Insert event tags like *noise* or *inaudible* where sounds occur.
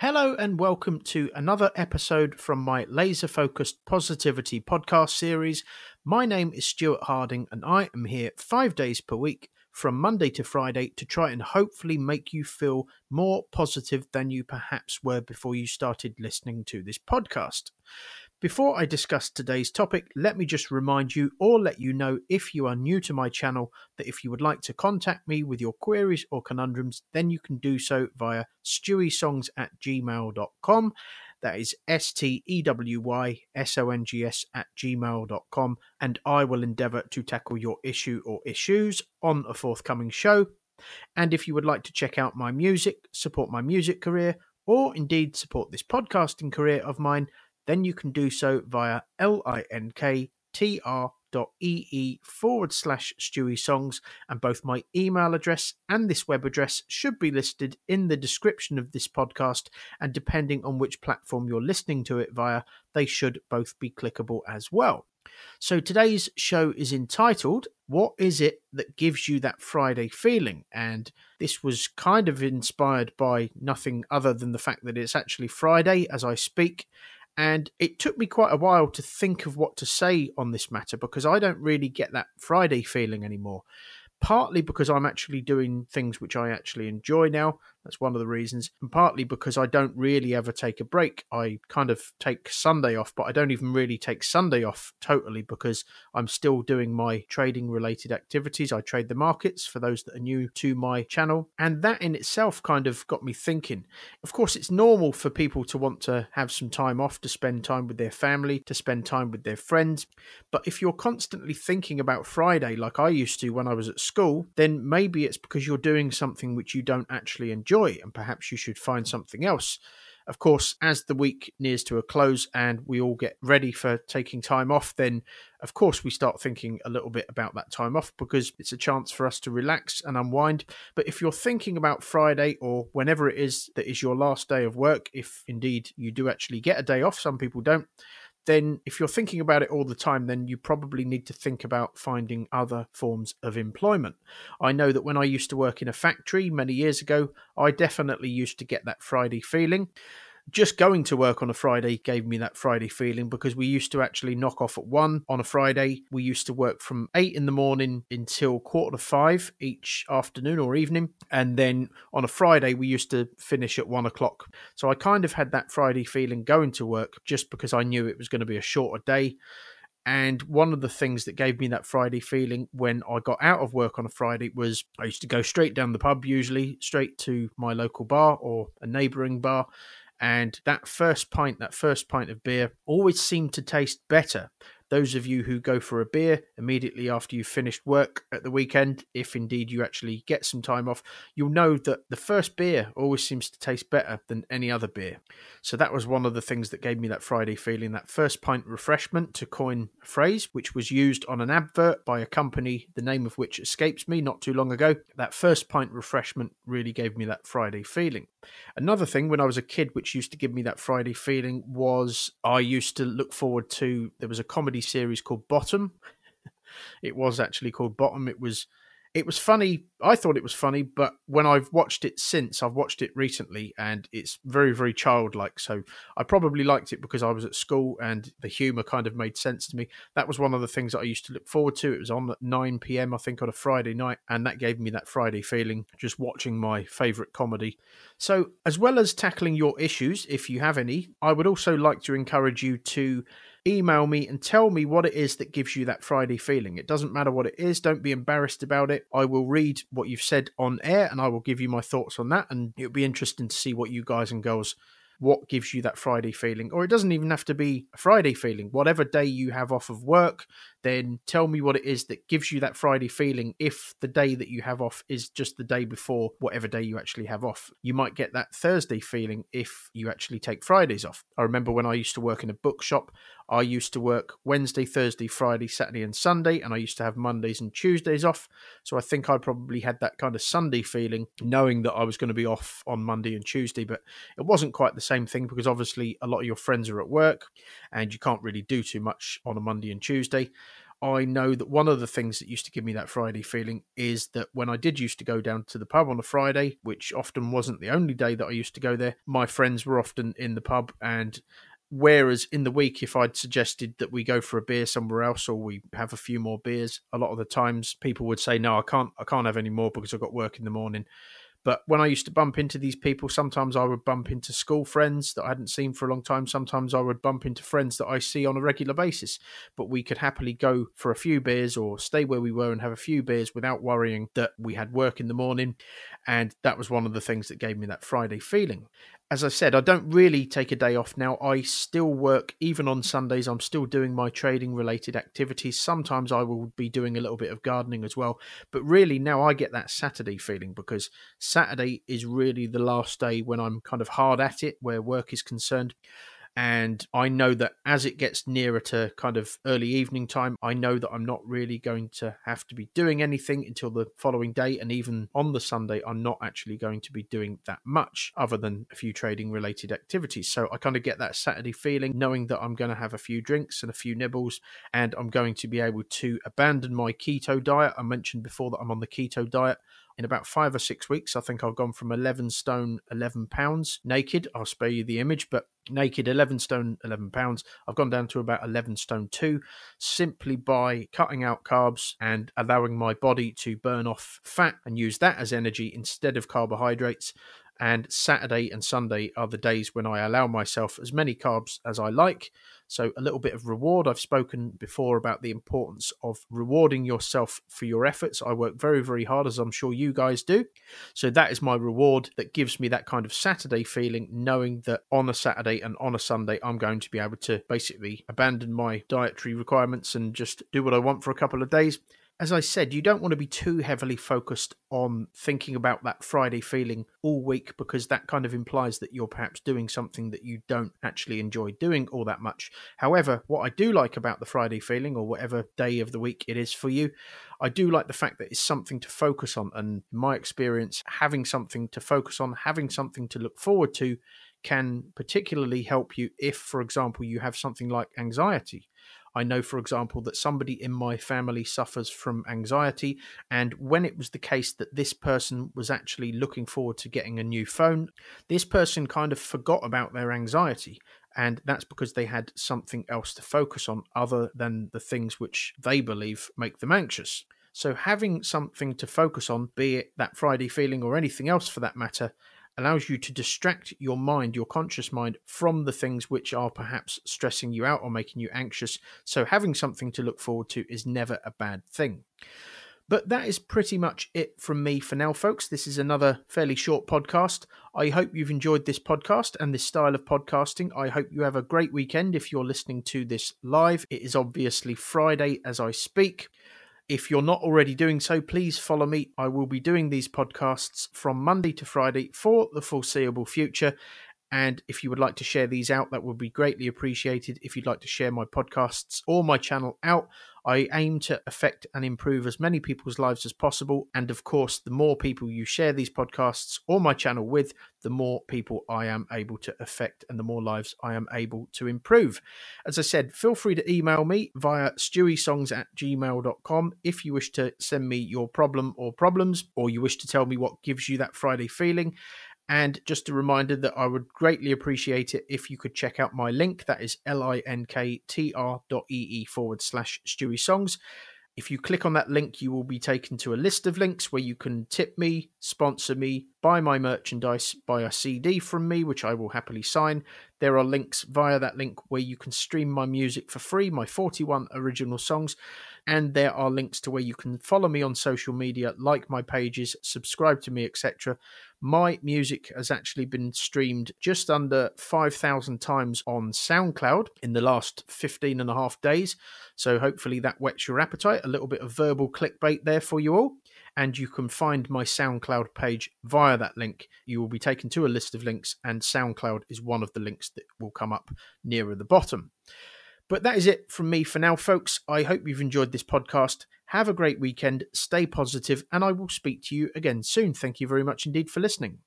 Hello and welcome to another episode from my laser focused positivity podcast series. My name is Stuart Harding and I am here five days per week from Monday to Friday to try and hopefully make you feel more positive than you perhaps were before you started listening to this podcast. Before I discuss today's topic, let me just remind you or let you know if you are new to my channel that if you would like to contact me with your queries or conundrums, then you can do so via stewysongs at gmail.com. That is S T E W Y S O N G S at gmail.com. And I will endeavour to tackle your issue or issues on a forthcoming show. And if you would like to check out my music, support my music career, or indeed support this podcasting career of mine, then you can do so via linktr.ee forward slash Stewy Songs, and both my email address and this web address should be listed in the description of this podcast. And depending on which platform you're listening to it via, they should both be clickable as well. So today's show is entitled What is it that gives you that Friday feeling? And this was kind of inspired by nothing other than the fact that it's actually Friday as I speak. And it took me quite a while to think of what to say on this matter because I don't really get that Friday feeling anymore. Partly because I'm actually doing things which I actually enjoy now. That's one of the reasons. And partly because I don't really ever take a break. I kind of take Sunday off, but I don't even really take Sunday off totally because I'm still doing my trading related activities. I trade the markets for those that are new to my channel. And that in itself kind of got me thinking. Of course, it's normal for people to want to have some time off to spend time with their family, to spend time with their friends. But if you're constantly thinking about Friday, like I used to when I was at school, then maybe it's because you're doing something which you don't actually enjoy enjoy, and perhaps you should find something else. Of course, as the week nears to a close and we all get ready for taking time off, then of course we start thinking a little bit about that time off because it's a chance for us to relax and unwind. But if you're thinking about Friday or whenever it is that is your last day of work, if indeed you do actually get a day off, some people don't, then if you're thinking about it all the time, then you probably need to think about finding other forms of employment. I know that when I used to work in a factory many years ago, I definitely used to get that Friday feeling just going to work on a Friday gave me that Friday feeling because we used to actually knock off at one on a Friday. We used to work from eight in the morning until quarter to five each afternoon or evening. And then on a Friday, we used to finish at one o'clock. So I kind of had that Friday feeling going to work just because I knew it was going to be a shorter day. And one of the things that gave me that Friday feeling when I got out of work on a Friday was I used to go straight down the pub, usually straight to my local bar or a neighbouring bar, and that first pint, that first pint of beer, always seemed to taste better those of you who go for a beer immediately after you've finished work at the weekend, if indeed you actually get some time off, you'll know that the first beer always seems to taste better than any other beer. So that was one of the things that gave me that Friday feeling, that first pint refreshment, to coin a phrase, which was used on an advert by a company, the name of which escapes me not too long ago. That first pint refreshment really gave me that Friday feeling. Another thing when I was a kid, which used to give me that Friday feeling, was I used to look forward to, there was a comedy series called Bottom. *laughs* it was actually called Bottom. It was it was funny. I thought it was funny, but when I've watched it since, I've watched it recently, and it's very, very childlike. So I probably liked it because I was at school and the humour kind of made sense to me. That was one of the things that I used to look forward to. It was on at 9 p.m., I think, on a Friday night, and that gave me that Friday feeling just watching my favourite comedy. So, as well as tackling your issues, if you have any, I would also like to encourage you to email me and tell me what it is that gives you that Friday feeling. It doesn't matter what it is, don't be embarrassed about it. I will read what you've said on air and I will give you my thoughts on that. And it'll be interesting to see what you guys and girls what gives you that Friday feeling. Or it doesn't even have to be a Friday feeling. Whatever day you have off of work, then tell me what it is that gives you that Friday feeling if the day that you have off is just the day before whatever day you actually have off. You might get that Thursday feeling if you actually take Fridays off. I remember when I used to work in a bookshop, I used to work Wednesday, Thursday, Friday, Saturday, and Sunday, and I used to have Mondays and Tuesdays off. So I think I probably had that kind of Sunday feeling, knowing that I was going to be off on Monday and Tuesday. But it wasn't quite the same thing because obviously a lot of your friends are at work and you can't really do too much on a Monday and Tuesday. I know that one of the things that used to give me that Friday feeling is that when I did used to go down to the pub on a Friday, which often wasn't the only day that I used to go there, my friends were often in the pub and Whereas in the week, if I'd suggested that we go for a beer somewhere else or we have a few more beers, a lot of the times people would say, "No, I can't. I can't have any more because I've got work in the morning." But when I used to bump into these people, sometimes I would bump into school friends that I hadn't seen for a long time. Sometimes I would bump into friends that I see on a regular basis. But we could happily go for a few beers or stay where we were and have a few beers without worrying that we had work in the morning. And that was one of the things that gave me that Friday feeling as I said, I don't really take a day off now. I still work, even on Sundays, I'm still doing my trading related activities. Sometimes I will be doing a little bit of gardening as well. But really, now I get that Saturday feeling because Saturday is really the last day when I'm kind of hard at it, where work is concerned. And I know that as it gets nearer to kind of early evening time, I know that I'm not really going to have to be doing anything until the following day. And even on the Sunday, I'm not actually going to be doing that much other than a few trading related activities. So I kind of get that Saturday feeling, knowing that I'm going to have a few drinks and a few nibbles, and I'm going to be able to abandon my keto diet. I mentioned before that I'm on the keto diet in about five or six weeks. I think I've gone from 11 stone, 11 pounds naked. I'll spare you the image, but naked 11 stone 11 pounds i've gone down to about 11 stone 2 simply by cutting out carbs and allowing my body to burn off fat and use that as energy instead of carbohydrates and Saturday and Sunday are the days when I allow myself as many carbs as I like. So, a little bit of reward. I've spoken before about the importance of rewarding yourself for your efforts. I work very, very hard, as I'm sure you guys do. So, that is my reward that gives me that kind of Saturday feeling, knowing that on a Saturday and on a Sunday, I'm going to be able to basically abandon my dietary requirements and just do what I want for a couple of days as I said, you don't want to be too heavily focused on thinking about that Friday feeling all week because that kind of implies that you're perhaps doing something that you don't actually enjoy doing all that much. However, what I do like about the Friday feeling, or whatever day of the week it is for you, I do like the fact that it's something to focus on. And my experience, having something to focus on, having something to look forward to, can particularly help you if, for example, you have something like anxiety I know, for example, that somebody in my family suffers from anxiety. And when it was the case that this person was actually looking forward to getting a new phone, this person kind of forgot about their anxiety. And that's because they had something else to focus on other than the things which they believe make them anxious. So, having something to focus on, be it that Friday feeling or anything else for that matter, allows you to distract your mind, your conscious mind, from the things which are perhaps stressing you out or making you anxious. So, having something to look forward to is never a bad thing. But that is pretty much it from me for now, folks. This is another fairly short podcast. I hope you've enjoyed this podcast and this style of podcasting. I hope you have a great weekend if you're listening to this live. It is obviously Friday as I speak. If you're not already doing so, please follow me. I will be doing these podcasts from Monday to Friday for the foreseeable future. And if you would like to share these out, that would be greatly appreciated. If you'd like to share my podcasts or my channel out, I aim to affect and improve as many people's lives as possible. And of course, the more people you share these podcasts or my channel with, the more people I am able to affect and the more lives I am able to improve. As I said, feel free to email me via stewysongs at gmail.com if you wish to send me your problem or problems, or you wish to tell me what gives you that Friday feeling. And just a reminder that I would greatly appreciate it if you could check out my link. That is linktr.ee forward slash Stewy Songs. If you click on that link, you will be taken to a list of links where you can tip me, sponsor me, buy my merchandise, buy a CD from me, which I will happily sign. There are links via that link where you can stream my music for free, my 41 original songs and there are links to where you can follow me on social media, like my pages, subscribe to me, etc. My music has actually been streamed just under 5,000 times on SoundCloud in the last 15 and a half days. So hopefully that whets your appetite. A little bit of verbal clickbait there for you all. And you can find my SoundCloud page via that link. You will be taken to a list of links, and SoundCloud is one of the links that will come up nearer the bottom. But that is it from me for now, folks. I hope you've enjoyed this podcast. Have a great weekend, stay positive, and I will speak to you again soon. Thank you very much indeed for listening.